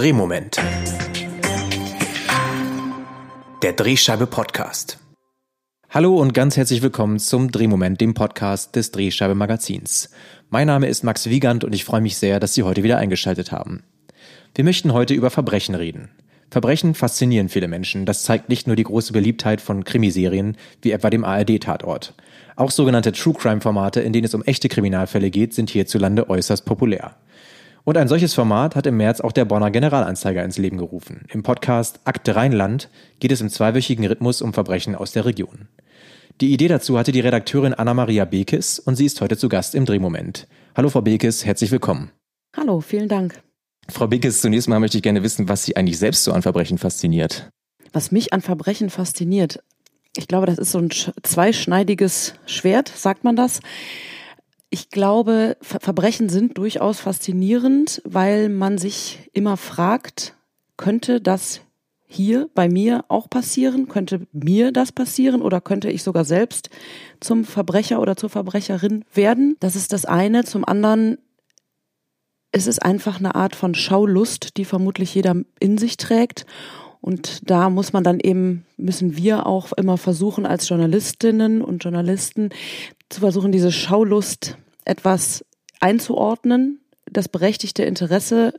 Drehmoment. Der Drehscheibe Podcast. Hallo und ganz herzlich willkommen zum Drehmoment, dem Podcast des Drehscheibe Magazins. Mein Name ist Max Wiegand und ich freue mich sehr, dass Sie heute wieder eingeschaltet haben. Wir möchten heute über Verbrechen reden. Verbrechen faszinieren viele Menschen. Das zeigt nicht nur die große Beliebtheit von Krimiserien, wie etwa dem ARD-Tatort. Auch sogenannte True Crime-Formate, in denen es um echte Kriminalfälle geht, sind hierzulande äußerst populär. Und ein solches Format hat im März auch der Bonner Generalanzeiger ins Leben gerufen. Im Podcast Akte Rheinland geht es im zweiwöchigen Rhythmus um Verbrechen aus der Region. Die Idee dazu hatte die Redakteurin Anna-Maria Bekes und sie ist heute zu Gast im Drehmoment. Hallo Frau Bekes, herzlich willkommen. Hallo, vielen Dank. Frau Bekes, zunächst mal möchte ich gerne wissen, was Sie eigentlich selbst so an Verbrechen fasziniert. Was mich an Verbrechen fasziniert, ich glaube, das ist so ein zweischneidiges Schwert, sagt man das. Ich glaube, Verbrechen sind durchaus faszinierend, weil man sich immer fragt, könnte das hier bei mir auch passieren? Könnte mir das passieren oder könnte ich sogar selbst zum Verbrecher oder zur Verbrecherin werden? Das ist das eine. Zum anderen es ist einfach eine Art von Schaulust, die vermutlich jeder in sich trägt. Und da muss man dann eben, müssen wir auch immer versuchen, als Journalistinnen und Journalisten zu versuchen, diese Schaulust etwas einzuordnen, das berechtigte Interesse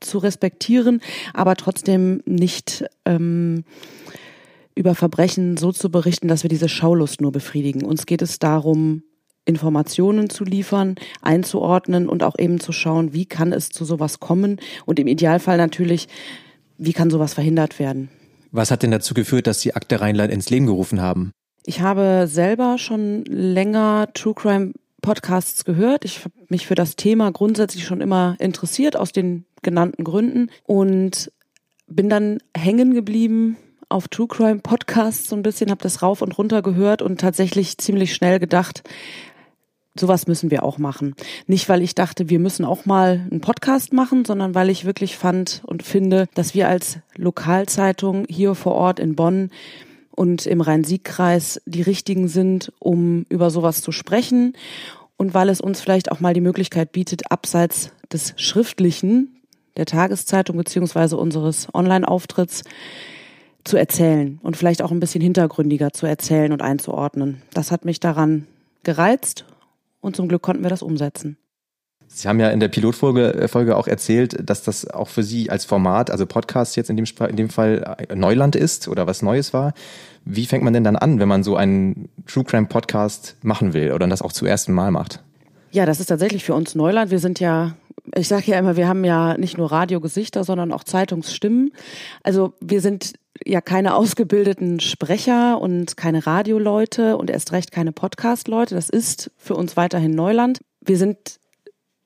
zu respektieren, aber trotzdem nicht ähm, über Verbrechen so zu berichten, dass wir diese Schaulust nur befriedigen. Uns geht es darum, Informationen zu liefern, einzuordnen und auch eben zu schauen, wie kann es zu sowas kommen und im Idealfall natürlich, wie kann sowas verhindert werden. Was hat denn dazu geführt, dass Sie Akte Rheinland ins Leben gerufen haben? Ich habe selber schon länger True Crime Podcasts gehört. Ich habe mich für das Thema grundsätzlich schon immer interessiert aus den genannten Gründen und bin dann hängen geblieben auf True Crime Podcasts so ein bisschen, habe das rauf und runter gehört und tatsächlich ziemlich schnell gedacht, sowas müssen wir auch machen. Nicht, weil ich dachte, wir müssen auch mal einen Podcast machen, sondern weil ich wirklich fand und finde, dass wir als Lokalzeitung hier vor Ort in Bonn und im Rhein-Sieg-Kreis die richtigen sind, um über sowas zu sprechen und weil es uns vielleicht auch mal die Möglichkeit bietet, abseits des Schriftlichen der Tageszeitung beziehungsweise unseres Online-Auftritts zu erzählen und vielleicht auch ein bisschen hintergründiger zu erzählen und einzuordnen. Das hat mich daran gereizt und zum Glück konnten wir das umsetzen. Sie haben ja in der Pilotfolge äh, Folge auch erzählt, dass das auch für Sie als Format, also Podcast jetzt in dem, in dem Fall äh, Neuland ist oder was Neues war. Wie fängt man denn dann an, wenn man so einen True Crime Podcast machen will oder das auch zum ersten Mal macht? Ja, das ist tatsächlich für uns Neuland. Wir sind ja, ich sage ja immer, wir haben ja nicht nur Radiogesichter, sondern auch Zeitungsstimmen. Also wir sind ja keine ausgebildeten Sprecher und keine Radioleute und erst recht keine Podcastleute. Das ist für uns weiterhin Neuland. Wir sind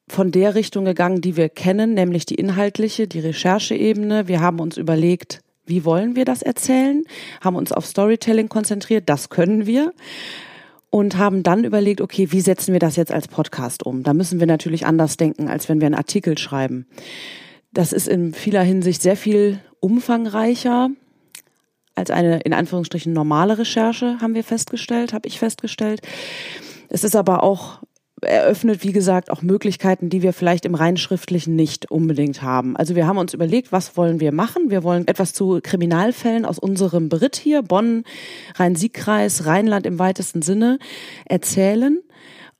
von der Richtung gegangen, die wir kennen, nämlich die inhaltliche, die Rechercheebene. Wir haben uns überlegt, wie wollen wir das erzählen, haben uns auf Storytelling konzentriert, das können wir und haben dann überlegt, okay, wie setzen wir das jetzt als Podcast um? Da müssen wir natürlich anders denken, als wenn wir einen Artikel schreiben. Das ist in vieler Hinsicht sehr viel umfangreicher als eine in Anführungsstrichen normale Recherche, haben wir festgestellt, habe ich festgestellt. Es ist aber auch eröffnet, wie gesagt, auch Möglichkeiten, die wir vielleicht im rein schriftlichen nicht unbedingt haben. Also wir haben uns überlegt, was wollen wir machen? Wir wollen etwas zu Kriminalfällen aus unserem Beritt hier, Bonn, Rhein-Sieg-Kreis, Rheinland im weitesten Sinne erzählen.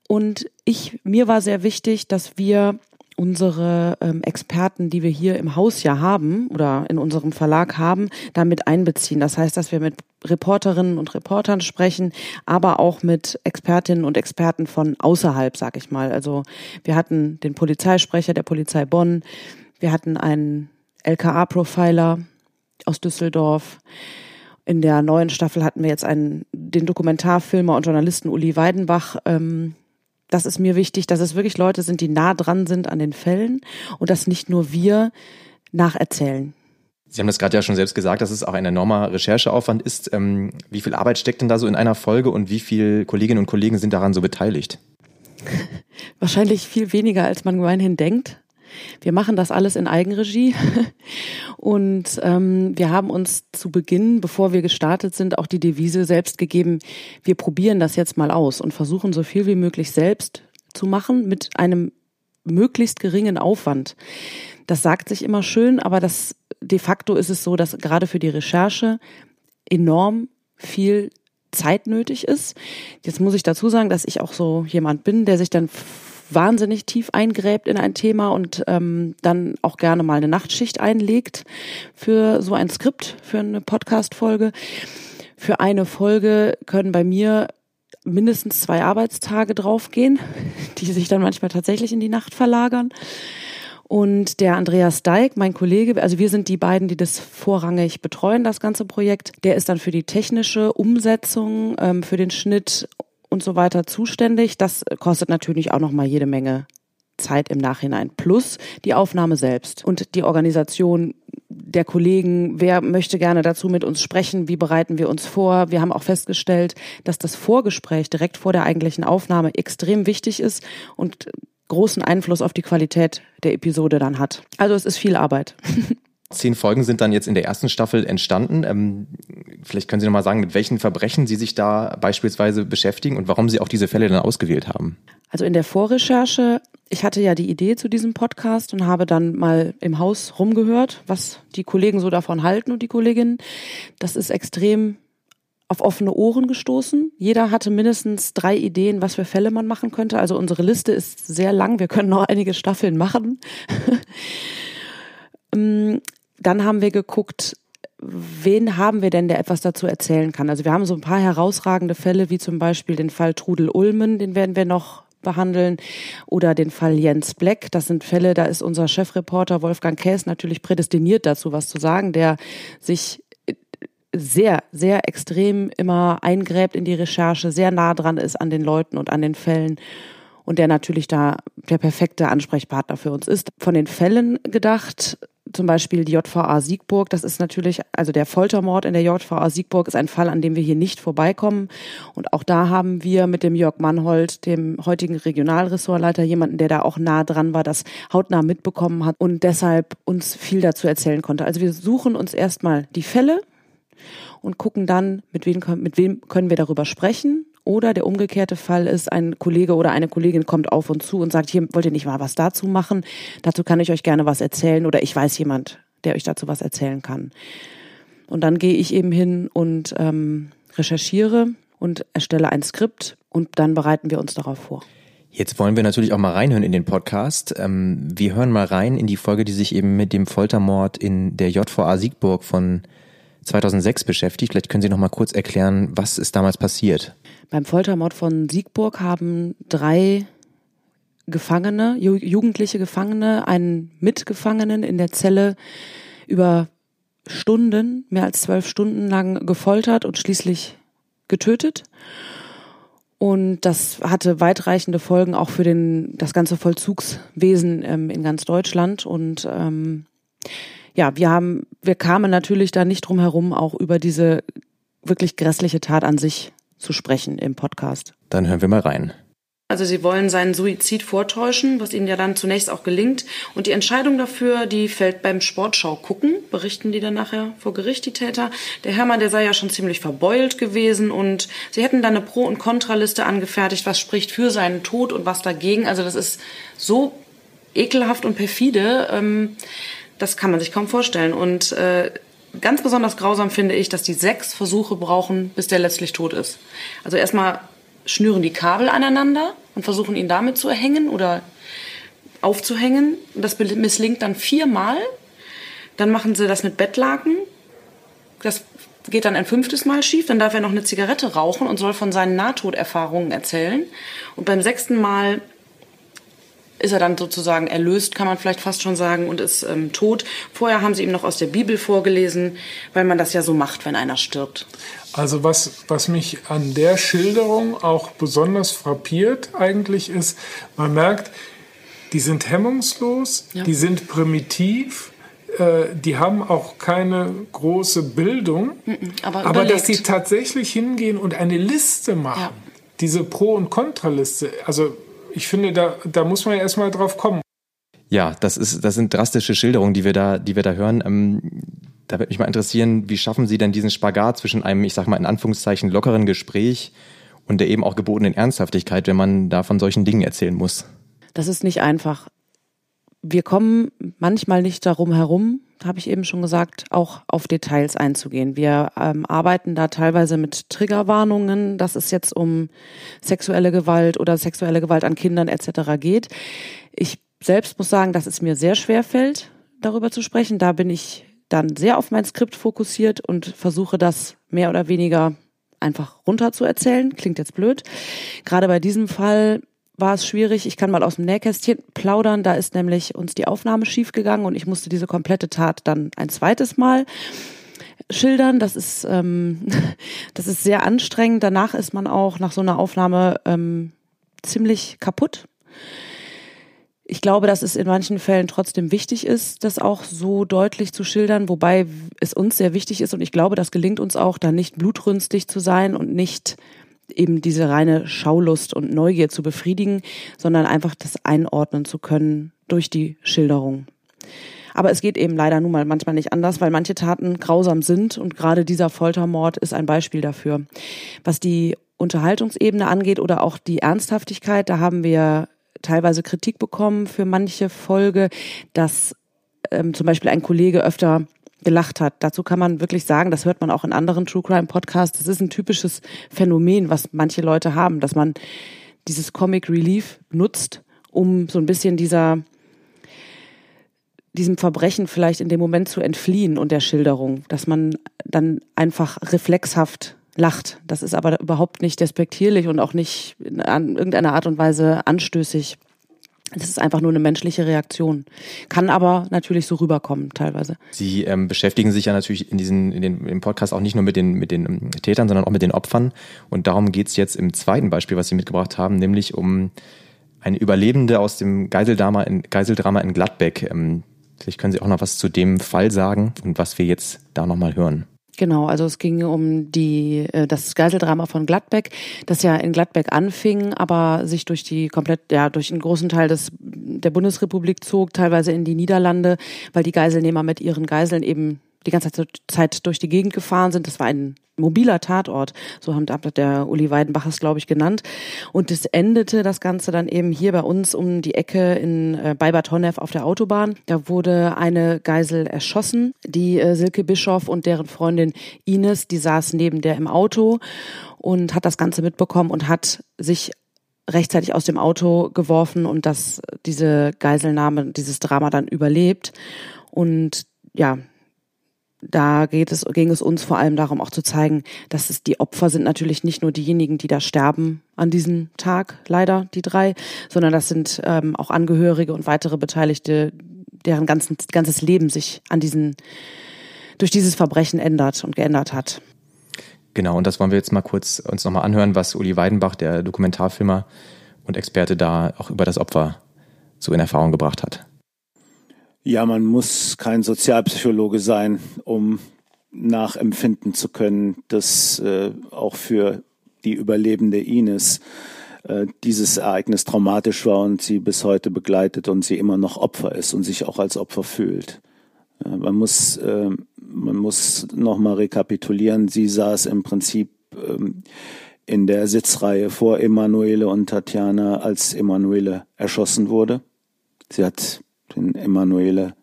Und ich, mir war sehr wichtig, dass wir unsere ähm, Experten, die wir hier im Haus ja haben oder in unserem Verlag haben, damit einbeziehen. Das heißt, dass wir mit Reporterinnen und Reportern sprechen, aber auch mit Expertinnen und Experten von außerhalb, sag ich mal. Also wir hatten den Polizeisprecher der Polizei Bonn, wir hatten einen LKA-Profiler aus Düsseldorf. In der neuen Staffel hatten wir jetzt einen, den Dokumentarfilmer und Journalisten Uli Weidenbach ähm, das ist mir wichtig, dass es wirklich Leute sind, die nah dran sind an den Fällen und dass nicht nur wir nacherzählen. Sie haben das gerade ja schon selbst gesagt, dass es auch ein enormer Rechercheaufwand ist. Ähm, wie viel Arbeit steckt denn da so in einer Folge und wie viele Kolleginnen und Kollegen sind daran so beteiligt? Wahrscheinlich viel weniger, als man gemeinhin denkt. Wir machen das alles in Eigenregie und ähm, wir haben uns zu Beginn, bevor wir gestartet sind, auch die Devise selbst gegeben, wir probieren das jetzt mal aus und versuchen so viel wie möglich selbst zu machen mit einem möglichst geringen Aufwand. Das sagt sich immer schön, aber das de facto ist es so, dass gerade für die Recherche enorm viel Zeit nötig ist. Jetzt muss ich dazu sagen, dass ich auch so jemand bin, der sich dann wahnsinnig tief eingräbt in ein Thema und ähm, dann auch gerne mal eine Nachtschicht einlegt für so ein Skript, für eine Podcast-Folge. Für eine Folge können bei mir mindestens zwei Arbeitstage draufgehen, die sich dann manchmal tatsächlich in die Nacht verlagern. Und der Andreas Deik, mein Kollege, also wir sind die beiden, die das vorrangig betreuen, das ganze Projekt. Der ist dann für die technische Umsetzung, ähm, für den Schnitt und so weiter zuständig. Das kostet natürlich auch nochmal jede Menge Zeit im Nachhinein. Plus die Aufnahme selbst und die Organisation der Kollegen. Wer möchte gerne dazu mit uns sprechen? Wie bereiten wir uns vor? Wir haben auch festgestellt, dass das Vorgespräch direkt vor der eigentlichen Aufnahme extrem wichtig ist und großen Einfluss auf die Qualität der Episode dann hat. Also es ist viel Arbeit. Zehn Folgen sind dann jetzt in der ersten Staffel entstanden. Ähm, vielleicht können Sie noch mal sagen, mit welchen Verbrechen Sie sich da beispielsweise beschäftigen und warum Sie auch diese Fälle dann ausgewählt haben. Also in der Vorrecherche, ich hatte ja die Idee zu diesem Podcast und habe dann mal im Haus rumgehört, was die Kollegen so davon halten und die Kolleginnen. Das ist extrem auf offene Ohren gestoßen. Jeder hatte mindestens drei Ideen, was für Fälle man machen könnte. Also unsere Liste ist sehr lang. Wir können noch einige Staffeln machen. Dann haben wir geguckt, wen haben wir denn, der etwas dazu erzählen kann? Also wir haben so ein paar herausragende Fälle, wie zum Beispiel den Fall Trudel Ulmen, den werden wir noch behandeln, oder den Fall Jens Black. Das sind Fälle, da ist unser Chefreporter Wolfgang Käs natürlich prädestiniert dazu, was zu sagen, der sich sehr, sehr extrem immer eingräbt in die Recherche, sehr nah dran ist an den Leuten und an den Fällen und der natürlich da der perfekte Ansprechpartner für uns ist. Von den Fällen gedacht, zum Beispiel die JVA Siegburg, das ist natürlich, also der Foltermord in der JVA Siegburg ist ein Fall, an dem wir hier nicht vorbeikommen. Und auch da haben wir mit dem Jörg Mannhold, dem heutigen Regionalressortleiter, jemanden, der da auch nah dran war, das hautnah mitbekommen hat und deshalb uns viel dazu erzählen konnte. Also wir suchen uns erstmal die Fälle, und gucken dann, mit wem, mit wem können wir darüber sprechen. Oder der umgekehrte Fall ist, ein Kollege oder eine Kollegin kommt auf uns zu und sagt, hier wollt ihr nicht mal was dazu machen? Dazu kann ich euch gerne was erzählen oder ich weiß jemand, der euch dazu was erzählen kann. Und dann gehe ich eben hin und ähm, recherchiere und erstelle ein Skript und dann bereiten wir uns darauf vor. Jetzt wollen wir natürlich auch mal reinhören in den Podcast. Ähm, wir hören mal rein in die Folge, die sich eben mit dem Foltermord in der JVA Siegburg von 2006 beschäftigt. Vielleicht können Sie noch mal kurz erklären, was ist damals passiert? Beim Foltermord von Siegburg haben drei Gefangene, jugendliche Gefangene, einen Mitgefangenen in der Zelle über Stunden, mehr als zwölf Stunden lang gefoltert und schließlich getötet. Und das hatte weitreichende Folgen auch für den, das ganze Vollzugswesen ähm, in ganz Deutschland. Und ähm, ja, wir haben, wir kamen natürlich da nicht drum herum, auch über diese wirklich grässliche Tat an sich zu sprechen im Podcast. Dann hören wir mal rein. Also sie wollen seinen Suizid vortäuschen, was ihnen ja dann zunächst auch gelingt. Und die Entscheidung dafür, die fällt beim Sportschau gucken, berichten die dann nachher vor Gericht, die Täter. Der Hermann, der sei ja schon ziemlich verbeult gewesen und sie hätten dann eine Pro- und Kontraliste angefertigt, was spricht für seinen Tod und was dagegen. Also das ist so ekelhaft und perfide. Ähm, das kann man sich kaum vorstellen. Und äh, ganz besonders grausam finde ich, dass die sechs Versuche brauchen, bis der letztlich tot ist. Also erstmal schnüren die Kabel aneinander und versuchen ihn damit zu erhängen oder aufzuhängen. Das misslingt dann viermal. Dann machen sie das mit Bettlaken. Das geht dann ein fünftes Mal schief. Dann darf er noch eine Zigarette rauchen und soll von seinen Nahtoderfahrungen erzählen. Und beim sechsten Mal ist er dann sozusagen erlöst, kann man vielleicht fast schon sagen, und ist ähm, tot. Vorher haben sie ihm noch aus der Bibel vorgelesen, weil man das ja so macht, wenn einer stirbt. Also was, was mich an der Schilderung auch besonders frappiert eigentlich ist, man merkt, die sind hemmungslos, ja. die sind primitiv, äh, die haben auch keine große Bildung, aber, aber dass sie tatsächlich hingehen und eine Liste machen, ja. diese Pro- und Kontraliste, also ich finde, da, da muss man ja erstmal drauf kommen. Ja, das ist, das sind drastische Schilderungen, die wir da, die wir da hören. Ähm, da würde mich mal interessieren, wie schaffen Sie denn diesen Spagat zwischen einem, ich sag mal in Anführungszeichen, lockeren Gespräch und der eben auch gebotenen Ernsthaftigkeit, wenn man da von solchen Dingen erzählen muss? Das ist nicht einfach. Wir kommen manchmal nicht darum herum, habe ich eben schon gesagt, auch auf Details einzugehen. Wir ähm, arbeiten da teilweise mit Triggerwarnungen, dass es jetzt um sexuelle Gewalt oder sexuelle Gewalt an Kindern etc. geht. Ich selbst muss sagen, dass es mir sehr schwer fällt, darüber zu sprechen. Da bin ich dann sehr auf mein Skript fokussiert und versuche das mehr oder weniger einfach runter zu erzählen. Klingt jetzt blöd. Gerade bei diesem Fall war es schwierig. Ich kann mal aus dem Nähkästchen plaudern. Da ist nämlich uns die Aufnahme schiefgegangen und ich musste diese komplette Tat dann ein zweites Mal schildern. Das ist, ähm, das ist sehr anstrengend. Danach ist man auch nach so einer Aufnahme ähm, ziemlich kaputt. Ich glaube, dass es in manchen Fällen trotzdem wichtig ist, das auch so deutlich zu schildern, wobei es uns sehr wichtig ist und ich glaube, das gelingt uns auch, da nicht blutrünstig zu sein und nicht eben diese reine Schaulust und Neugier zu befriedigen, sondern einfach das einordnen zu können durch die Schilderung. Aber es geht eben leider nun mal manchmal nicht anders, weil manche Taten grausam sind und gerade dieser Foltermord ist ein Beispiel dafür. Was die Unterhaltungsebene angeht oder auch die Ernsthaftigkeit, da haben wir teilweise Kritik bekommen für manche Folge, dass ähm, zum Beispiel ein Kollege öfter gelacht hat. Dazu kann man wirklich sagen, das hört man auch in anderen True Crime Podcasts, das ist ein typisches Phänomen, was manche Leute haben, dass man dieses Comic Relief nutzt, um so ein bisschen dieser diesem Verbrechen vielleicht in dem Moment zu entfliehen und der Schilderung, dass man dann einfach reflexhaft lacht. Das ist aber überhaupt nicht despektierlich und auch nicht in irgendeiner Art und Weise anstößig. Das ist einfach nur eine menschliche Reaktion. Kann aber natürlich so rüberkommen teilweise. Sie ähm, beschäftigen sich ja natürlich in diesen in den im Podcast auch nicht nur mit den mit den ähm, Tätern, sondern auch mit den Opfern. Und darum geht's jetzt im zweiten Beispiel, was Sie mitgebracht haben, nämlich um eine Überlebende aus dem Geiseldrama in, Geiseldrama in Gladbeck. Ähm, vielleicht können Sie auch noch was zu dem Fall sagen und was wir jetzt da nochmal hören. Genau, also es ging um die äh, das Geiseldrama von Gladbeck, das ja in Gladbeck anfing, aber sich durch die komplett ja durch einen großen Teil des der Bundesrepublik zog, teilweise in die Niederlande, weil die Geiselnehmer mit ihren Geiseln eben die ganze Zeit durch die Gegend gefahren sind. Das war ein mobiler Tatort, so haben der Uli Weidenbach es, glaube ich, genannt. Und es endete das Ganze dann eben hier bei uns um die Ecke in äh, bei Bad Honnef auf der Autobahn. Da wurde eine Geisel erschossen, die äh, Silke Bischoff und deren Freundin Ines, die saß neben der im Auto und hat das Ganze mitbekommen und hat sich rechtzeitig aus dem Auto geworfen und das diese Geiselnahme, dieses Drama dann überlebt. Und ja, da geht es, ging es uns vor allem darum, auch zu zeigen, dass es die Opfer sind natürlich nicht nur diejenigen, die da sterben an diesem Tag, leider die drei, sondern das sind ähm, auch Angehörige und weitere Beteiligte, deren ganzen, ganzes Leben sich an diesen, durch dieses Verbrechen ändert und geändert hat. Genau, und das wollen wir jetzt mal kurz uns nochmal anhören, was Uli Weidenbach, der Dokumentarfilmer und Experte da auch über das Opfer so in Erfahrung gebracht hat. Ja, man muss kein Sozialpsychologe sein, um nachempfinden zu können, dass äh, auch für die überlebende Ines äh, dieses Ereignis traumatisch war und sie bis heute begleitet und sie immer noch Opfer ist und sich auch als Opfer fühlt. Äh, man muss, äh, man muss nochmal rekapitulieren. Sie saß im Prinzip ähm, in der Sitzreihe vor Emanuele und Tatjana, als Emanuele erschossen wurde. Sie hat den Emanuele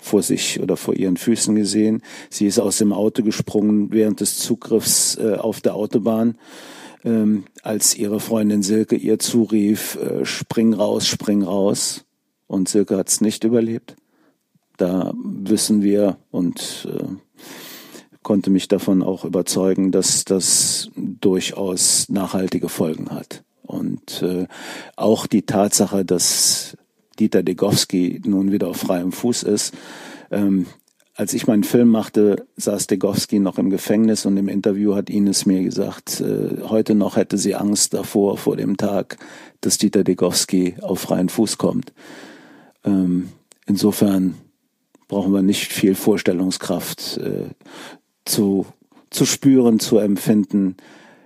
vor sich oder vor ihren Füßen gesehen. Sie ist aus dem Auto gesprungen während des Zugriffs äh, auf der Autobahn, ähm, als ihre Freundin Silke ihr zurief, äh, spring raus, spring raus. Und Silke hat es nicht überlebt. Da wissen wir und äh, konnte mich davon auch überzeugen, dass das durchaus nachhaltige Folgen hat. Und äh, auch die Tatsache, dass Dieter Degowski nun wieder auf freiem Fuß ist. Ähm, als ich meinen Film machte, saß Degowski noch im Gefängnis und im Interview hat Ines mir gesagt, äh, heute noch hätte sie Angst davor, vor dem Tag, dass Dieter Degowski auf freien Fuß kommt. Ähm, insofern brauchen wir nicht viel Vorstellungskraft äh, zu, zu spüren, zu empfinden,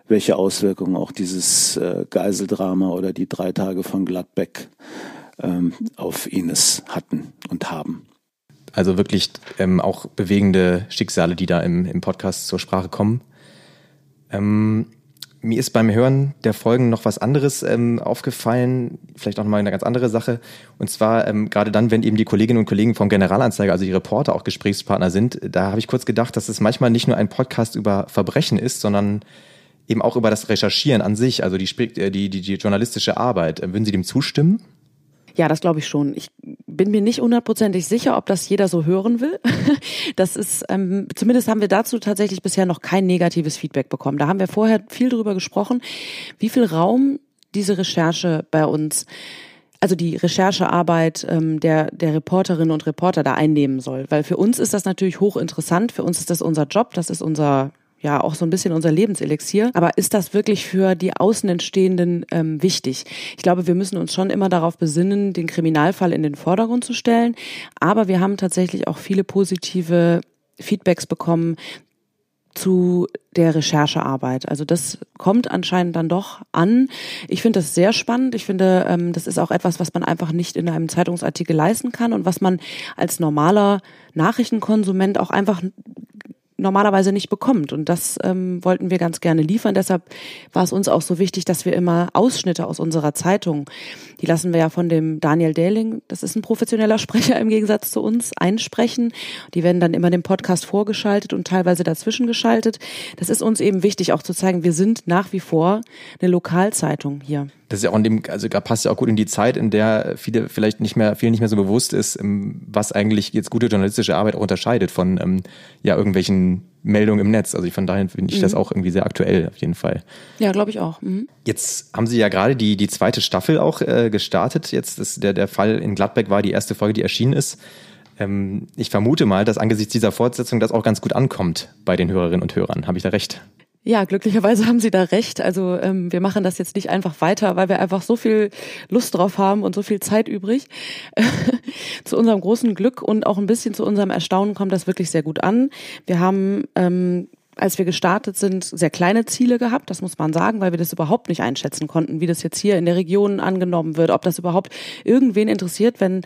welche Auswirkungen auch dieses äh, Geiseldrama oder die drei Tage von Gladbeck ähm, auf Ines hatten und haben. Also wirklich ähm, auch bewegende Schicksale, die da im, im Podcast zur Sprache kommen. Ähm, mir ist beim Hören der Folgen noch was anderes ähm, aufgefallen, vielleicht auch mal eine ganz andere Sache. Und zwar ähm, gerade dann, wenn eben die Kolleginnen und Kollegen vom Generalanzeiger, also die Reporter, auch Gesprächspartner sind, da habe ich kurz gedacht, dass es manchmal nicht nur ein Podcast über Verbrechen ist, sondern eben auch über das Recherchieren an sich, also die, äh, die, die, die journalistische Arbeit. Würden Sie dem zustimmen? Ja, das glaube ich schon. Ich bin mir nicht hundertprozentig sicher, ob das jeder so hören will. Das ist, ähm, zumindest haben wir dazu tatsächlich bisher noch kein negatives Feedback bekommen. Da haben wir vorher viel drüber gesprochen, wie viel Raum diese Recherche bei uns also die Recherchearbeit ähm, der, der Reporterinnen und Reporter da einnehmen soll. Weil für uns ist das natürlich hochinteressant, für uns ist das unser Job, das ist unser ja auch so ein bisschen unser Lebenselixier. Aber ist das wirklich für die Außenentstehenden ähm, wichtig? Ich glaube, wir müssen uns schon immer darauf besinnen, den Kriminalfall in den Vordergrund zu stellen. Aber wir haben tatsächlich auch viele positive Feedbacks bekommen zu der Recherchearbeit. Also das kommt anscheinend dann doch an. Ich finde das sehr spannend. Ich finde, ähm, das ist auch etwas, was man einfach nicht in einem Zeitungsartikel leisten kann und was man als normaler Nachrichtenkonsument auch einfach normalerweise nicht bekommt. Und das ähm, wollten wir ganz gerne liefern. Deshalb war es uns auch so wichtig, dass wir immer Ausschnitte aus unserer Zeitung, die lassen wir ja von dem Daniel Dehling, das ist ein professioneller Sprecher im Gegensatz zu uns, einsprechen. Die werden dann immer dem Podcast vorgeschaltet und teilweise dazwischen geschaltet. Das ist uns eben wichtig, auch zu zeigen, wir sind nach wie vor eine Lokalzeitung hier. Das ist ja auch in dem, also passt ja auch gut in die Zeit, in der viele vielleicht nicht mehr, vielen nicht mehr so bewusst ist, ähm, was eigentlich jetzt gute journalistische Arbeit auch unterscheidet von ähm, ja irgendwelchen Meldungen im Netz. Also von daher finde ich mhm. das auch irgendwie sehr aktuell auf jeden Fall. Ja, glaube ich auch. Mhm. Jetzt haben Sie ja gerade die, die zweite Staffel auch äh, gestartet. Jetzt ist der, der Fall in Gladbeck war die erste Folge, die erschienen ist. Ähm, ich vermute mal, dass angesichts dieser Fortsetzung das auch ganz gut ankommt bei den Hörerinnen und Hörern. Habe ich da recht? Ja, glücklicherweise haben Sie da recht. Also ähm, wir machen das jetzt nicht einfach weiter, weil wir einfach so viel Lust drauf haben und so viel Zeit übrig. zu unserem großen Glück und auch ein bisschen zu unserem Erstaunen kommt das wirklich sehr gut an. Wir haben ähm, als wir gestartet sind, sehr kleine Ziele gehabt, das muss man sagen, weil wir das überhaupt nicht einschätzen konnten, wie das jetzt hier in der Region angenommen wird, ob das überhaupt irgendwen interessiert, wenn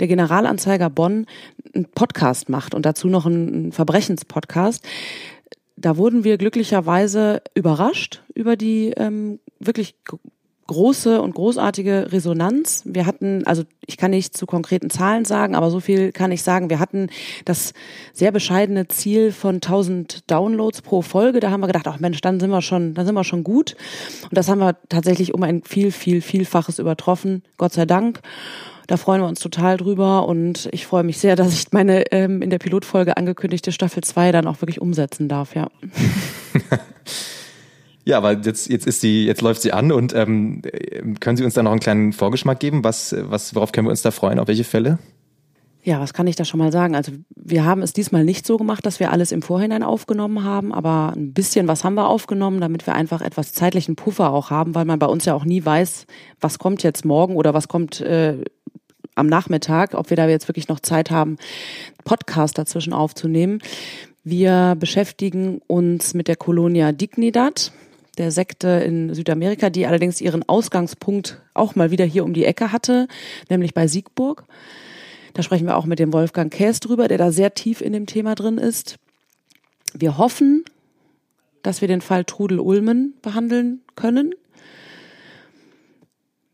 der Generalanzeiger Bonn einen Podcast macht und dazu noch einen Verbrechenspodcast da wurden wir glücklicherweise überrascht über die ähm, wirklich große und großartige Resonanz. Wir hatten, also ich kann nicht zu konkreten Zahlen sagen, aber so viel kann ich sagen. Wir hatten das sehr bescheidene Ziel von 1000 Downloads pro Folge. Da haben wir gedacht, ach Mensch, dann sind wir schon, dann sind wir schon gut. Und das haben wir tatsächlich um ein viel, viel, vielfaches übertroffen. Gott sei Dank. Da freuen wir uns total drüber und ich freue mich sehr, dass ich meine ähm, in der Pilotfolge angekündigte Staffel 2 dann auch wirklich umsetzen darf, ja. Ja, aber jetzt, jetzt ist sie, jetzt läuft sie an und ähm, können Sie uns da noch einen kleinen Vorgeschmack geben? Was, was, worauf können wir uns da freuen? Auf welche Fälle? Ja, was kann ich da schon mal sagen? Also wir haben es diesmal nicht so gemacht, dass wir alles im Vorhinein aufgenommen haben, aber ein bisschen was haben wir aufgenommen, damit wir einfach etwas zeitlichen Puffer auch haben, weil man bei uns ja auch nie weiß, was kommt jetzt morgen oder was kommt äh, am Nachmittag, ob wir da jetzt wirklich noch Zeit haben, Podcast dazwischen aufzunehmen. Wir beschäftigen uns mit der Colonia Dignidad, der Sekte in Südamerika, die allerdings ihren Ausgangspunkt auch mal wieder hier um die Ecke hatte, nämlich bei Siegburg. Da sprechen wir auch mit dem Wolfgang Käs drüber, der da sehr tief in dem Thema drin ist. Wir hoffen, dass wir den Fall Trudel Ulmen behandeln können.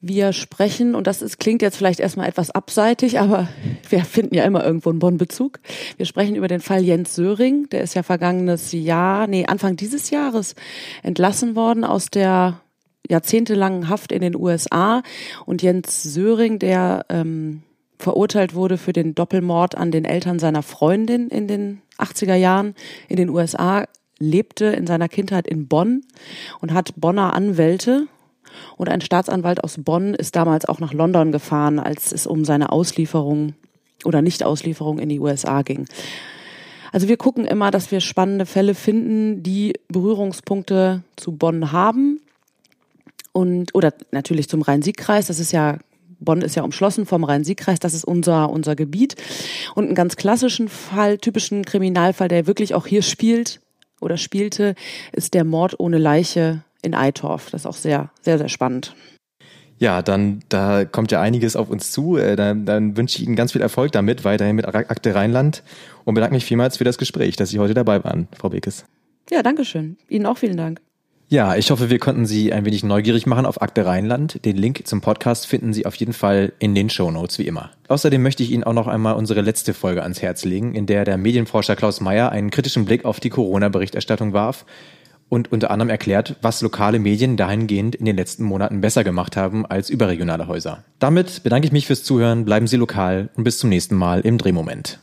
Wir sprechen, und das ist, klingt jetzt vielleicht erstmal etwas abseitig, aber wir finden ja immer irgendwo einen Bonn-Bezug. Wir sprechen über den Fall Jens Söring. Der ist ja vergangenes Jahr, nee, Anfang dieses Jahres entlassen worden aus der jahrzehntelangen Haft in den USA. Und Jens Söring, der ähm, verurteilt wurde für den Doppelmord an den Eltern seiner Freundin in den 80er Jahren in den USA, lebte in seiner Kindheit in Bonn und hat Bonner Anwälte und ein Staatsanwalt aus Bonn ist damals auch nach London gefahren, als es um seine Auslieferung oder Nichtauslieferung in die USA ging. Also wir gucken immer, dass wir spannende Fälle finden, die Berührungspunkte zu Bonn haben und oder natürlich zum Rhein-Sieg-Kreis. Das ist ja Bonn ist ja umschlossen vom Rhein-Sieg-Kreis, das ist unser, unser Gebiet. Und einen ganz klassischen Fall, typischen Kriminalfall, der wirklich auch hier spielt oder spielte, ist der Mord ohne Leiche in Eitorf. Das ist auch sehr, sehr, sehr spannend. Ja, dann da kommt ja einiges auf uns zu. Äh, dann, dann wünsche ich Ihnen ganz viel Erfolg damit, weiterhin mit Akte Rheinland und bedanke mich vielmals für das Gespräch, dass Sie heute dabei waren, Frau Bekes. Ja, danke schön. Ihnen auch vielen Dank. Ja, ich hoffe, wir konnten Sie ein wenig neugierig machen auf Akte Rheinland. Den Link zum Podcast finden Sie auf jeden Fall in den Show Notes wie immer. Außerdem möchte ich Ihnen auch noch einmal unsere letzte Folge ans Herz legen, in der der Medienforscher Klaus Meyer einen kritischen Blick auf die Corona-Berichterstattung warf und unter anderem erklärt, was lokale Medien dahingehend in den letzten Monaten besser gemacht haben als überregionale Häuser. Damit bedanke ich mich fürs Zuhören, bleiben Sie lokal und bis zum nächsten Mal im Drehmoment.